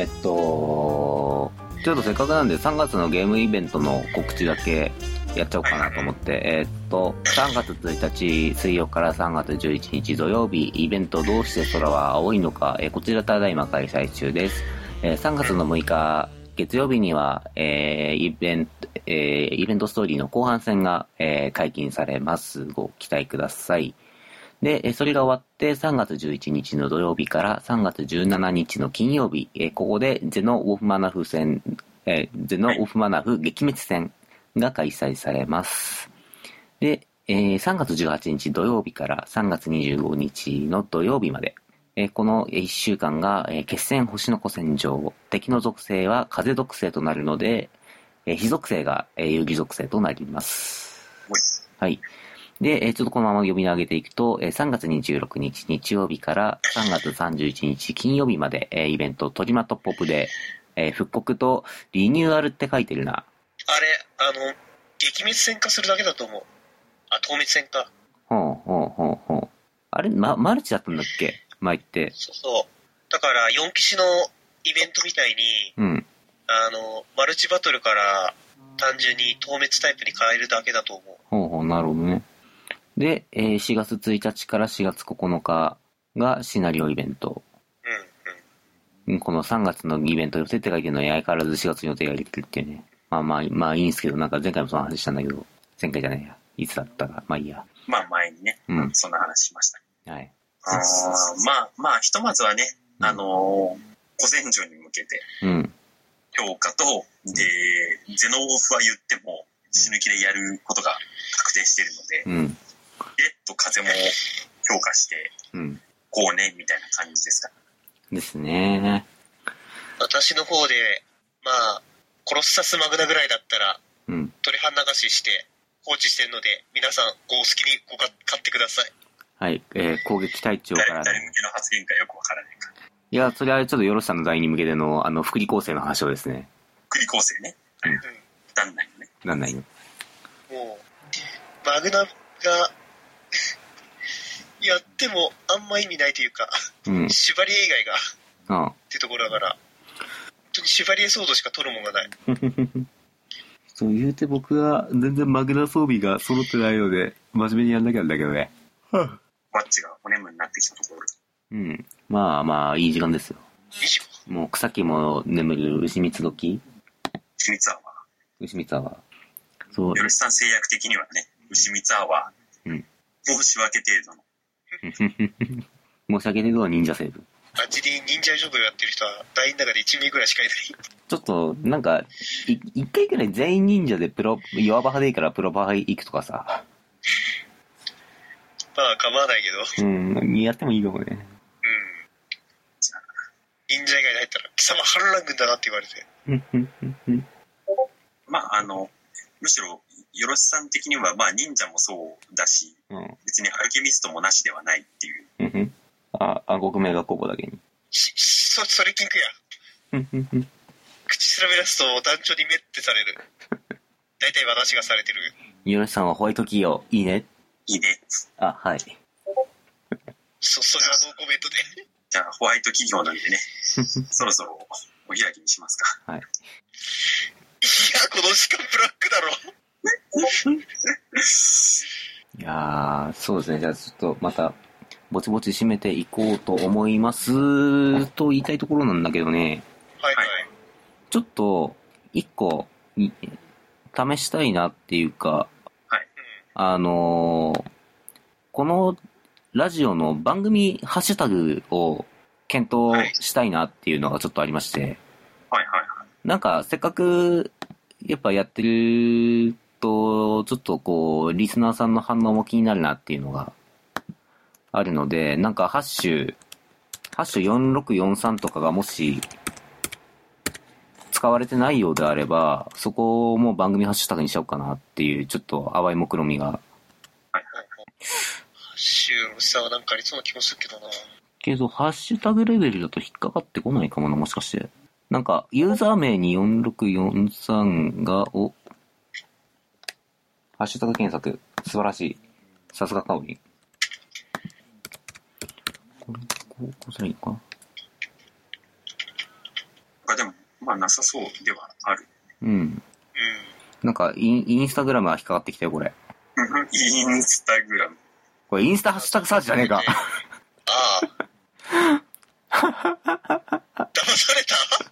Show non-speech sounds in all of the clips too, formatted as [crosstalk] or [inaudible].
えっと、ちょっとせっかくなんで3月のゲームイベントの告知だけやっちゃおうかなと思って、[laughs] えっと、3月1日水曜から3月11日土曜日、イベントどうして空は青いのか、えーこちらただいま開催中です。えー3月の6日、月曜日には、えーイベント、えーイベントストーリーの後半戦が、えー解禁されます。ご期待ください。で、えーそれが終わって3月11日の土曜日から3月17日の金曜日、えーここでゼノ・ウォフマナフ戦、えーゼノ・ウォフマナフ撃滅戦が開催されます。で、えー3月18日土曜日から3月25日の土曜日まで、えーこの1週間が、えー決戦星の子戦場、敵の属性は風属性となるので、えー火属性が、えー遊戯属性となります。はい。で、えーちょっとこのまま読み上げていくと、えー3月26日日曜日から3月31日金曜日まで、えーイベントトリマトポップで、えー復刻とリニューアルって書いてるな。あれ、あの、撃滅戦化するだけだと思う。あ、透滅戦か。ほうほうほうほう。あれ、ま、マルチだったんだっけ？前って。そうそう。だから、4騎士のイベントみたいに、うん。あの、マルチバトルから単純に透滅タイプに変えるだけだと思う。ほうほう、なるほどね。で、えー4月1日から4月9日がシナリオイベント。うん、うん。うんこの3月のイベント予定って書いてるのに相変わらず4月に予定ができてるっていうね。まあまあ、まあいいんですけど、なんか前回もその話したんだけど、前回じゃないや。いつだったか。まあいいや。まあ前にね、うんそんな話しました。はい。あーまあまあ、ひとまずはね、あのー、古戦場に向けてうん。評価と、で、ゼノオフは言っても死ぬ気でやることが確定しているので、うん。レッド風も評価して、うん。こうね、みたいな感じですか？ですね。私の方で、まあ、コロッサスマグナぐらいだったら、うん。鳥半流しして放置してるので、皆さんごお好きにごか買ってください。はい。えー攻撃隊長から、誰誰向けの発言かよくわからないか。いや、それはちょっとヨロシさんの代に向けての、あの、福利厚生の話をですね。栗構成ね？うん団内のね。なんないの。もう、マグナが、[laughs] やってもあんま意味ないというか、うん。シュバリエ以外が、っあてところだから、本当にシュバリエソードしか取るもんがない。[laughs] そう言うて僕は全然マグナ装備が揃ってないので、真面目にやんなきゃなんだけどね。[laughs] ワッチがお眠になってきたところ。うん。まあまあ、いい時間ですよ。以上。もう草木も眠る牛蜜時？牛蜜アワ牛蜜は。そうー。よ。ろしさん制約的にはね、牛蜜アワー。うん。申し訳程度の。[laughs] 申し訳ねえのは忍者セーブ。あっちに忍者ジョブやってる人は、団員の中で1名ぐらいしかいない。ちょっと、なんか、い一回くらい全員忍者でプロ、弱バ派でいいからプロバ派行くとかさ。まあ、構わないけど、うん、やってもいいかもね。うん。じゃあ、忍者以外に入ったら、貴様反乱軍だなって言われて。まあ、あの、むしろ、よろしさん的には、まあ、忍者もそうだし、うん。別にアルケミストもなしではないっていう。うんうん。あ、あ、国名がここだけに。し、そ、それ聞くや。うんうんうん口調べ出すと団長にメってされる。[laughs] 大体私がされてる。よろしさんはホワイト企業、いいね。いいね。あ、はい。そ、それはノーコメントで。じゃあ、ホワイト企業なんでね、[laughs] そろそろお開きにしますか。はい。いや、この時間ブラックだろ。いやー、そうですね。じゃあちょっとまた、ぼちぼち締めていこうと思います。と言いたいところなんだけどね、はいはい。ちょっと、一個、い試したいなっていうか、はい。あのーこのラジオの番組ハッシュタグを検討したいなっていうのがちょっとありまして、はいはいはい。なんかせっかくやっぱやってると、ちょっとこう、リスナーさんの反応も気になるなっていうのがあるので、なんかハッシュ、ハッシュ4643とかがもし使われてないようであれば、そこも番組ハッシュタグにしようかなっていう、ちょっと淡い目論みが。シュールさはなんかありそうな気もするけどな。けど、ハッシュタグレベルだと引っかかってこないかもな、もしかして。なんか、ユーザー名に4643が、お、ハッシュタグ検索、素晴らしい。さすがカオリン。これ、こう、こうしたらいいかまあなさそうではある。うん。うん。なんかイン、インスタグラムが引っかかってきたよ、これ。インスタグラム。これインスタハッシュタグサーチじゃねえか。ああ。[laughs] 騙された？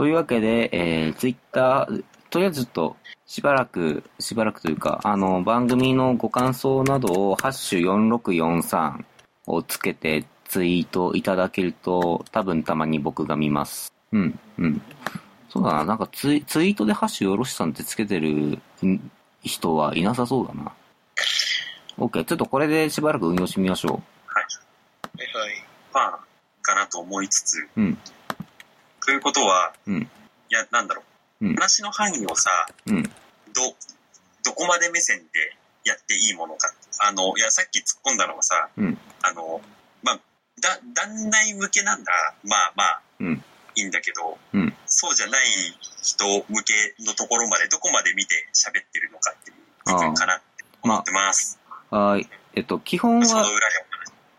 というわけで、えー、ツイッター、とりあえずちょっと、しばらく、しばらくというか、あの、番組のご感想などを、ハッシュ4643をつけてツイートいただけると、多分たまに僕が見ます。うん、うん。そうだな、なんかツイツイートでハッシュよろしさんってつけてるん人はいなさそうだな。OK、ちょっとこれでしばらく運用してみましょはい。はいはい。まあ、かなと思いつつ、う。うん、ということは、うん、いや、なんだろう。うん話の範囲をさ、うん、ど、どこまで目線でやっていいものか。あの、いや、さっき突っ込んだのはさ、うん、あの、まあ、だ、団内向けなんだ。まあまあ、うん、いいんだけど、うん。そうじゃない人向けのところまでどこまで見て喋ってるのかっていう部分かなって思ってます。はーい。えっと、基本はその、裏で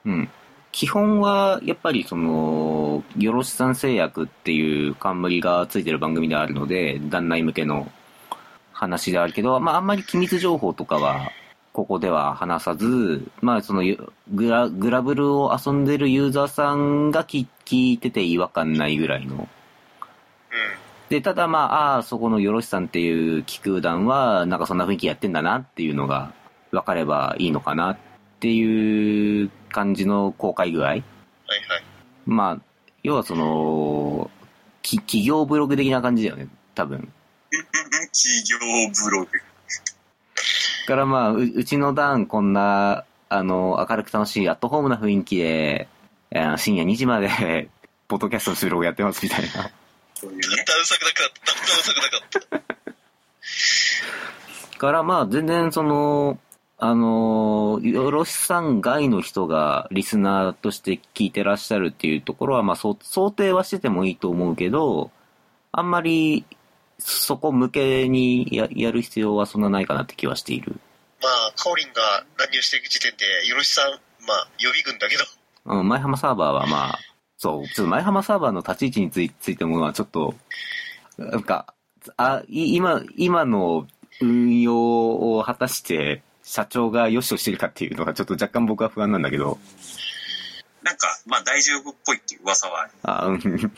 うん。基本は、やっぱりその、よろしさん製薬っていう冠がついてる番組であるので、団内向けの話であるけど、まああんまり機密情報とかは、ここでは話さず、まあその、グラ、グラブルを遊んでるユーザーさんが聞聞いてて違和感ないぐらいの。うん。で、ただまあ、ああ、そこのよろしさんっていう気空団は、なんかそんな雰囲気やってんだなっていうのが分かればいいのかなっていう感じの公開具合？はいはい。まあ、要はその、き企業ブログ的な感じだよね、多分。企業ブログ。からまあ、ううちの段こんな、あの、明るく楽しいアットホームな雰囲気で、深夜2時まで、[laughs] ポッドキャストの収録やってますみたいな。そういうだんだんうさくなくなった。だんだんうさくなくなった。[laughs] からまあ、全然その、あの、よろしさん外の人がリスナーとして聞いてらっしゃるっていうところは、まあ、想定はしててもいいと思うけど、あんまり、そこ向けにややる必要はそんなないかなって気はしている。まあ、カオリンが乱入していく時点で、よろしさん、まあ、予備軍だけど、うん、前浜サーバーはまあ、そう、ちょっと前浜サーバーの立ち位置についついても、ちょっと、なんか、あ、い今、今の運用を果たして、社長が良しとしてるかっていうのがちょっと若干僕は不安なんだけど、なんか、まあ大丈夫っぽいっていう噂はある。あ、うん、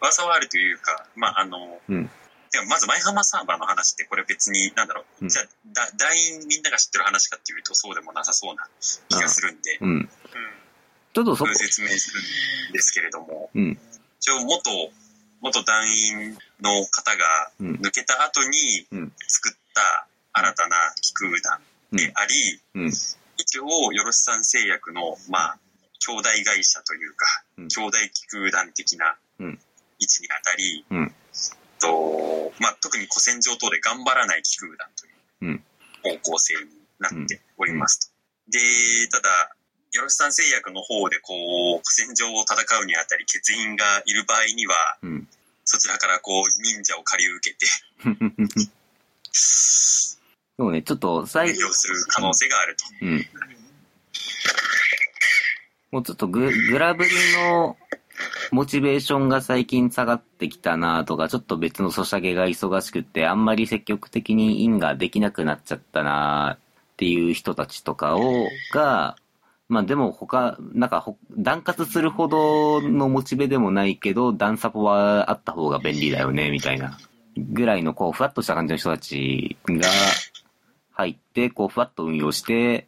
噂はあるというか、まああの、うん、でもまず前浜サーバーの話ってこれ別に、なんだろう、うん。じゃあ、だ団員みんなが知ってる話かっていうとそうでもなさそうな気がするんで、うん。うん。ちょっとそ説明するんですけれども、うん、一応元、元団員の方がうん。抜けた後にうん、作った新たな気空団であり、うん、一応、よろしさん製薬の、まあ、兄弟会社というか、うん。兄弟気空団的なうん。位置にあたり、うん、とまあ、特に古戦場等で頑張らない気空団といううん、方向性になっておりますと。で、ただ、よろしさん製薬の方でこう、古戦場を戦うにあたり欠員がいる場合には、うん。そちらからこう、忍者を借り受けて、[laughs] そうね、ちょっと、最運用する可能性があると。うん。もうちょっとググラブリのモチベーションが最近下がってきたなとか、ちょっと別のソシャゲが忙しくって、あんまり積極的にインができなくなっちゃったなっていう人たちとかを、が、まあでも他、なんかほ、断活するほどのモチベでもないけど、ダンサポはあった方が便利だよね、みたいな。ぐらいの、こう、ふわっとした感じの人たちが入って、こう、ふわっと運用して、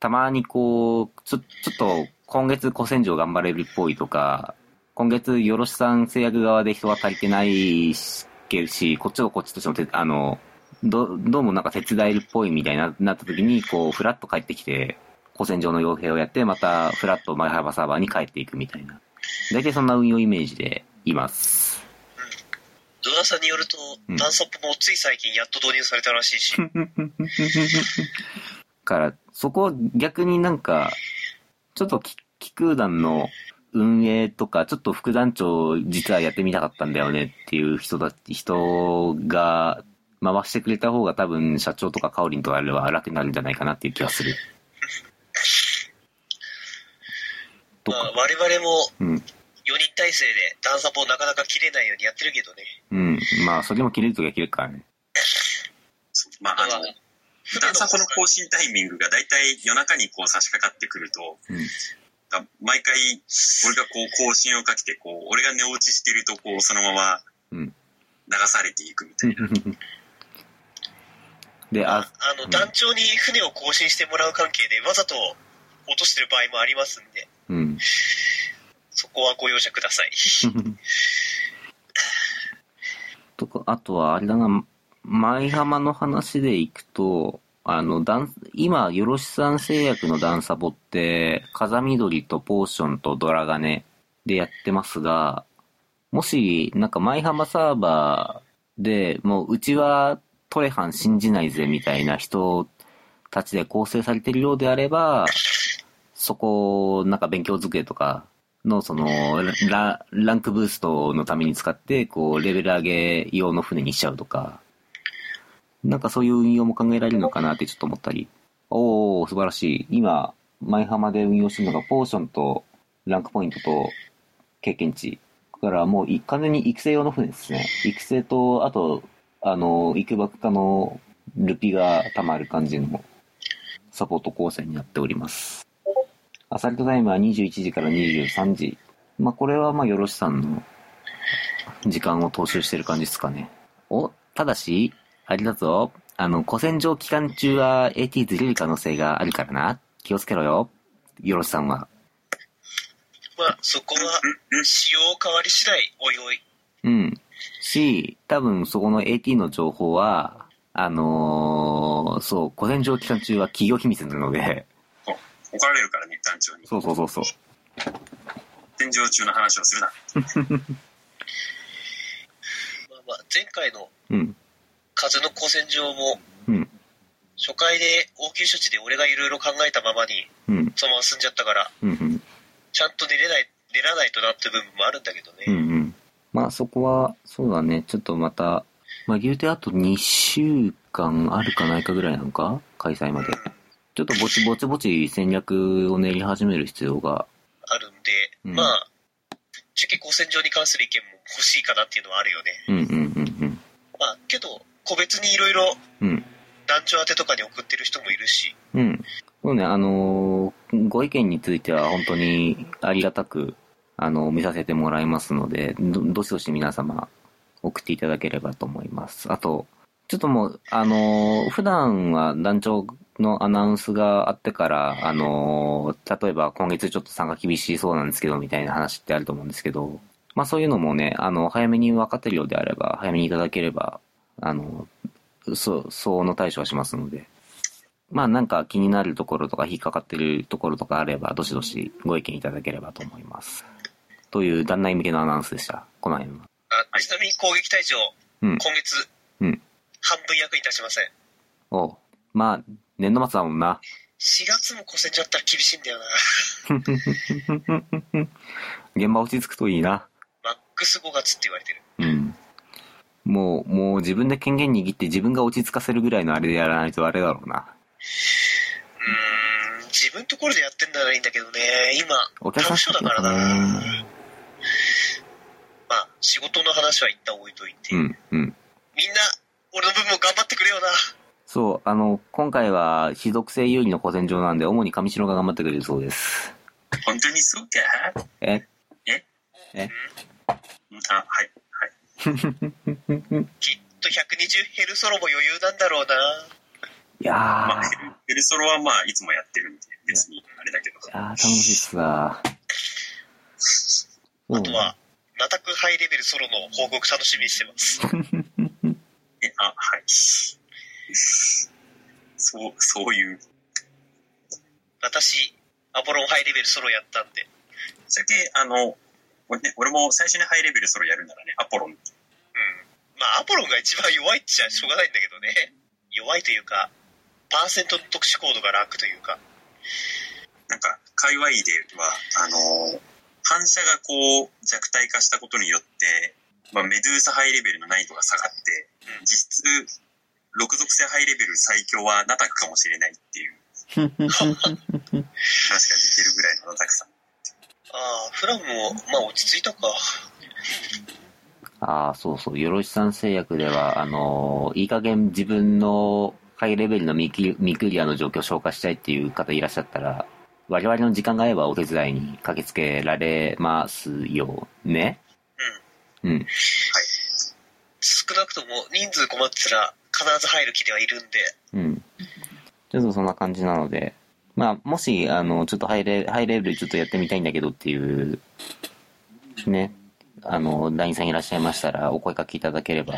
たまにこう、ちょ、ちょっと、今月古戦場頑張れるっぽいとか、今月よろしさん製薬側で人が足りてないし、こっちとこっちとしても、あの、ど、どうもなんか手伝えるっぽいみたいな、なった時に、こう、フラッと帰ってきて、古戦場の傭兵をやって、また、フラッと前幅サーバーに帰っていくみたいな。大体そんな運用イメージでいます。ドナさんによると、うんダンサップもつい最近やっと導入されたらしいし、[laughs] から、そこ逆になんか、ちょっとき気空団の運営とか、ちょっと副団長実はやってみたかったんだよねっていう人だ人が回してくれた方が多分社長とかカオリンとかあれば楽になるんじゃないかなっていう気がする。[laughs] まあ、我々もうん。4人体制で段差ポなかなか切れないようにやってるけどね。うん。まあ、それでも切れるときは切れるからね。まあ、あの、段差この更新タイミングがだいたい夜中にこう差し掛かってくると、うん。が毎回俺がこう更新をかけて、こう、俺が寝落ちしてると、こう、そのままうん。流されていくみたいな。[laughs] で、まああ、、あの、団長に船を更新してもらう関係でわざと落としてる場合もありますんで、うん。そこはご容赦ください。とか、あとは、あれだな、舞浜の話でいくと、あの、ダン今、よろしさん製薬のダンサボって、風緑とポーションとドラガネでやってますが、もし、なんか舞浜サーバーで、もう、うちはトレハン信じないぜみたいな人たちで構成されてるようであれば、そこを、なんか勉強机とかの、その、ラランクブーストのために使って、こう、レベル上げ用の船にしちゃうとか、なんかそういう運用も考えられるのかなってちょっと思ったり。おー、素晴らしい。今、舞浜で運用してるのが、ポーションと、ランクポイントと、経験値。だからもう、完全に育成用の船ですね。育成と、あと、あの、幾ばくかのルピが溜まる感じのサポート構成になっております。アサルトタイムは21時から23時。まあ、これはまあ、よろしさんの時間を踏襲してる感じですかね。お、ただし、あれだぞ。あの、古戦場期間中は AT ずれる可能性があるからな。気をつけろよ。よろしさんは。まあ、そこは、仕様変わり次第、おいおい。うん。し、多分そこの AT の情報は、あのーそう、古戦場期間中は企業秘密なので、怒られるからね、団長に。そうそうそうそう。天井中の話をするな。[laughs] まあまあ、前回のうん。風の古戦場も、うん。初回で応急処置で俺がいろいろ考えたままに、うん。そのまま進んじゃったから、うん。うん。ちゃんと寝れない、寝らないとなって部分もあるんだけどね。うんうん。まあそこは、そうだね、ちょっとまた、まあ言うてあと2週間あるかないかぐらいなのか？開催まで。ちょっとぼちぼちぼち戦略を練り始める必要が。あるんで、うんまあ、ぶっちゃけ古戦場に関する意見も欲しいかなっていうのはあるよね。うんうんうんまあ、けど、個別にいろいろうん。うん。団長宛てとかに送ってる人もいるし、うん。そうね、あのーご意見については本当にありがたく、あの見させてもらいますので、ど、どしどし皆様送っていただければと思います。あと、ちょっともう、あのー普段は団長のアナウンスがあってから、あのー例えば今月ちょっと参加厳しそうなんですけど、みたいな話ってあると思うんですけど、まあそういうのもね、あの、早めに分かってるようであれば、早めにいただければ、あの、そう、相応の対処はしますので。まあなんか気になるところとか引っかかってるところとかあれば、どしどしご意見いただければと思います。という団内向けのアナウンスでした。この辺は。あちなみに攻撃隊長、うん。今月、うん。半分役に立ちません。おうまあ、年度末だもんな。4月も古戦場あったら厳しいんだよな。現場落ち着くといいな。マックス5月って言われてる。うん。もう、もう自分で権限握って自分が落ち着かせるぐらいのあれでやらないとあれだろうな。うーん、自分ところでやってんならいいんだけどね、今、お客さんだからな。ねまあ、仕事の話は一旦置いといて、うん、うん。みんな、俺の分も頑張ってくれよな。そう、あの、今回は非属性有利の古戦場なんで、主に上白が頑張ってくれるそうです。本当にそうか？え？え？え？うんあ、はい。はい。[laughs] きっと120ヘルソロも余裕なんだろうな。いやー、まあ、ヘルヘルソロはまあ、いつもやってるんで、別にあれだけど。いやー楽しいっすわ。あとは、ナタクハイレベルソロの報告楽しみにしてます。[laughs] え、あ、はい。そう、[laughs] そういう。私、アポロンハイレベルソロやったんで、ぶっちゃけ、あの、俺ね、俺も最初にハイレベルソロやるならね、アポロン。うん。まあ、アポロンが一番弱いっちゃしょうがないんだけどね。弱いというか、パーセントの特殊コードが楽というか。なんか、界隈では、あの、反射がこう、弱体化したことによって、まあ、メドゥーサハイレベルの難易度が下がって、うん実質、六属性ハイレベル最強はナタクかもしれないっていう話が出てるぐらいのナタクさん。あ、フラムも、まあ落ち着いたか。ああ、そうそう、よろしさん製薬では、あのーいい加減自分のハイレベルのミクミクリアの状況を消化したいっていう方いらっしゃったら、我々の時間が合えばお手伝いに駆けつけられますよね？うん。うん。少なくとも人数困ってたら必ず入る気ではいるんで、うん。ちょっとそんな感じなので、まあ、もし、あの、ちょっとハイレハイレベルちょっとやってみたいんだけどっていう、ね、あの、団員さんいらっしゃいましたら、お声かけいただければ、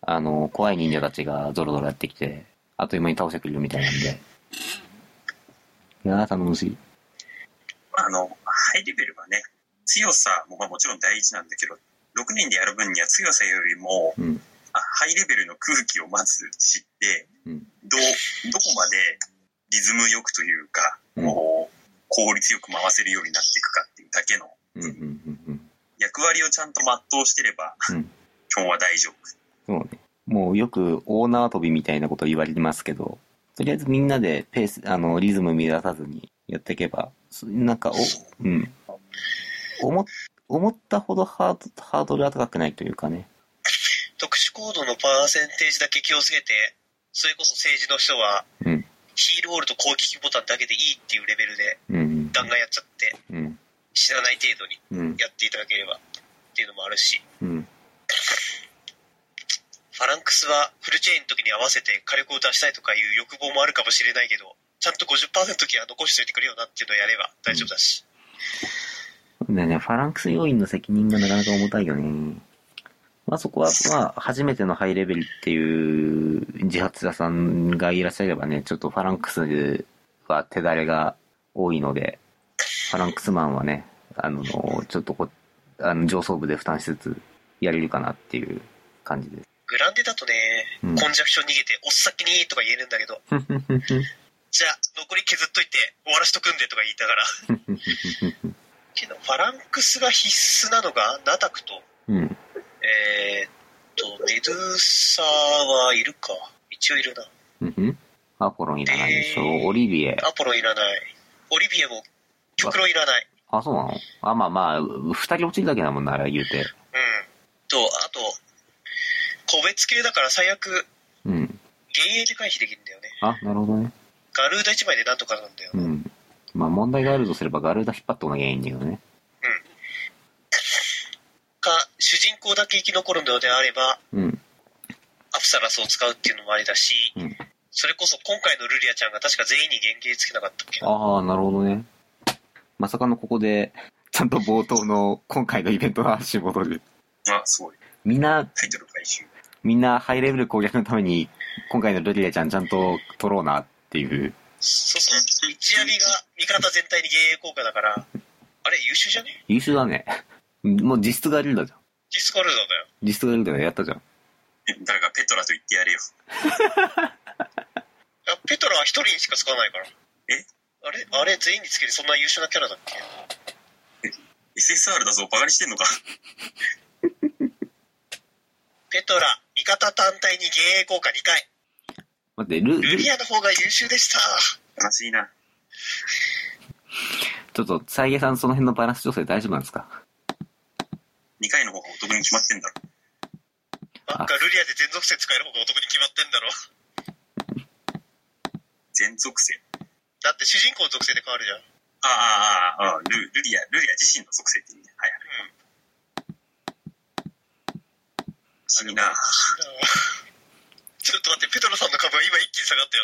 あの、怖い忍者たちがゾロゾロやってきて、あっという間に倒してくれるみたいなんで。いやー、頼もしい。あの、ハイレベルはね、強さもまあもちろん大事なんだけど、6人でやる分には強さよりも、うん。あハイレベルの空気をまず知って、うん。どう、どこまでリズムよくというか、うんこう、効率よく回せるようになっていくかっていうだけの。役割をちゃんと全うしてれば、うん基本は大丈夫。そうね。もうよくオーナー跳びみたいなこと言われますけど、とりあえずみんなでペース、あの、リズム乱さずにやっていけば、そなんか、お、うん。思っ、思ったほどハード、ハードルは高くないというかね。特殊コードのパーセンテージだけ気をつけて、それこそ政治の人は、うん。ヒールオールと攻撃ボタンだけでいいっていうレベルでうん。弾丸やっちゃって、うん。死なない程度にうん。やっていただければっていうのもあるし、うん。ファランクスはフルチェーンの時に合わせて火力を出したいとかいう欲望もあるかもしれないけど、ちゃんと50%の時は残しておいてくれよなっていうのをやれば大丈夫だし。でね、ファランクス要員の責任がなかなか重たいよね。まあそこは、まあ、初めてのハイレベルっていう自発者さんがいらっしゃればね、ちょっとファランクスは手だれが多いので、ファランクスマンはね、あの、ちょっとこ、あの、上層部で負担しつつ、やれるかなっていう感じです。グランデだとね、うんコンジャクション逃げて、おっさきにとか言えるんだけど、[laughs] じゃあ残り削っといて終わらしとくんでとか言いたから。[laughs] けど、ファランクスが必須なのが、ナタクと、うん。えーっと、メドゥーサはいるか。一応いるな。うんうん。アポロンいらないでしょ。オリビエ。アポロンいらない。オリビエも、極論いらない。あ、そうなの？あ、まあまあ、二人落ちるだけだもんな、あれ言うて。うん。と、あと、個別系だから最悪、うん。幻影で回避できるんだよね。あ、なるほどね。ガルーダ1枚でなんとかなんだよ。うん。まあ問題があるとすればガルーダ引っ張っておなきゃいいんだけどね。か、主人公だけ生き残るのであれば、うん。アプサラスを使うっていうのもありだし、うん。それこそ今回のルリアちゃんが確か全員に原型つけなかったっけなああ、なるほどね。まさかのここで、ちゃんと冒頭の今回のイベントの話に戻る。あ、すごい。みんな、タイトル回収。みんなハイレベル攻略のために、今回のルリアちゃんちゃんと取ろうなっていう。そうそう。一闇が味方全体に幻影効果だから、あれ優秀じゃね？優秀だね。もう実質ガルーダじゃん。ディスカルーダだよ。実質ガルーダやったじゃん。え [laughs] 誰かペトラと言ってやれよ。[laughs] いやペトラは一人にしか使わないから。え？あれ？あれ全員につけるそんな優秀なキャラだっけ？[laughs] SSR だぞ、バカにしてんのか。ペトラ、味方単体に幻影効果2回。待って、ル、ルルリアの方が優秀でした。悲しいな。ちょっと、サイゲさんその辺のバランス調整大丈夫なんですか？2回の方がお得に決まってんだろ。なんかルリアで全属性使える方がお得に決まってんだろ。全属性？だって主人公の属性で変わるじゃん。ああ、ああ、ああ、ルルリア、ルリア自身の属性って意味ね。はいはい。不思議な。ちょっと待って、ペトラさんの株は今一気に下がった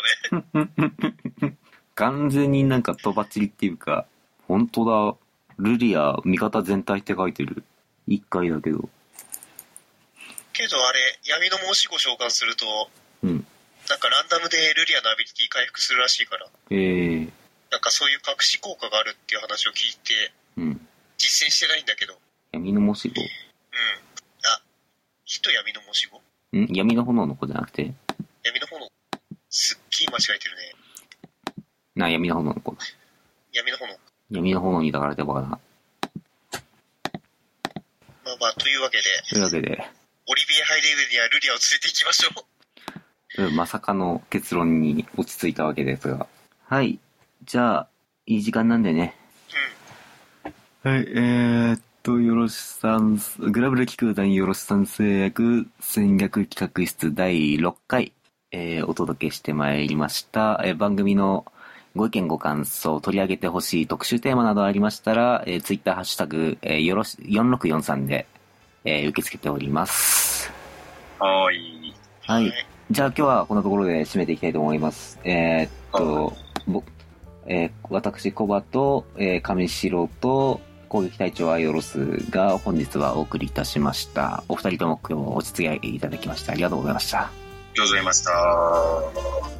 よね。[laughs] 完全になんかとばっちりっていうか、本当だ。ルリア、味方全体って書いてる。一回だけど。けどあれ、闇の申し子召喚すると、うん。なんかランダムでルリアのアビリティ回復するらしいから、えー。なんかそういう隠し効果があるっていう話を聞いて、うん。実践してないんだけど、うん。闇の申し子？あ、火と闇の申し子？ん？闇の炎の子じゃなくて？闇の炎。すっげえ間違えてるね。な、闇の炎の子だ。闇の炎。闇の炎に抱かれてばかな。まあまあ、というわけで、というわけで、オリビエハイレベルにはルリアを連れて行きましょう。うんまさかの結論に落ち着いたわけですが。はい。じゃあ、いい時間なんでね。うん。はい、えー、っと、よろしさん、グラブ歴空団よろしさん製薬戦略企画室第6回、えー、お届けしてまいりました。えー番組のご意見ご感想、取り上げてほしい特集テーマなどありましたら、えー、ツイッターハッシュタグ、えー、よろし、4643で、えー受け付けております。はーい。はい。じゃあ今日はこんなところで締めていきたいと思います。えーっと、ぼえー私、コバと、えー、上白と、攻撃隊長アイオロスが本日はお送りいたしました。お二人とも今日お付き合いいただきましてありがとうございました。ありがとうございました。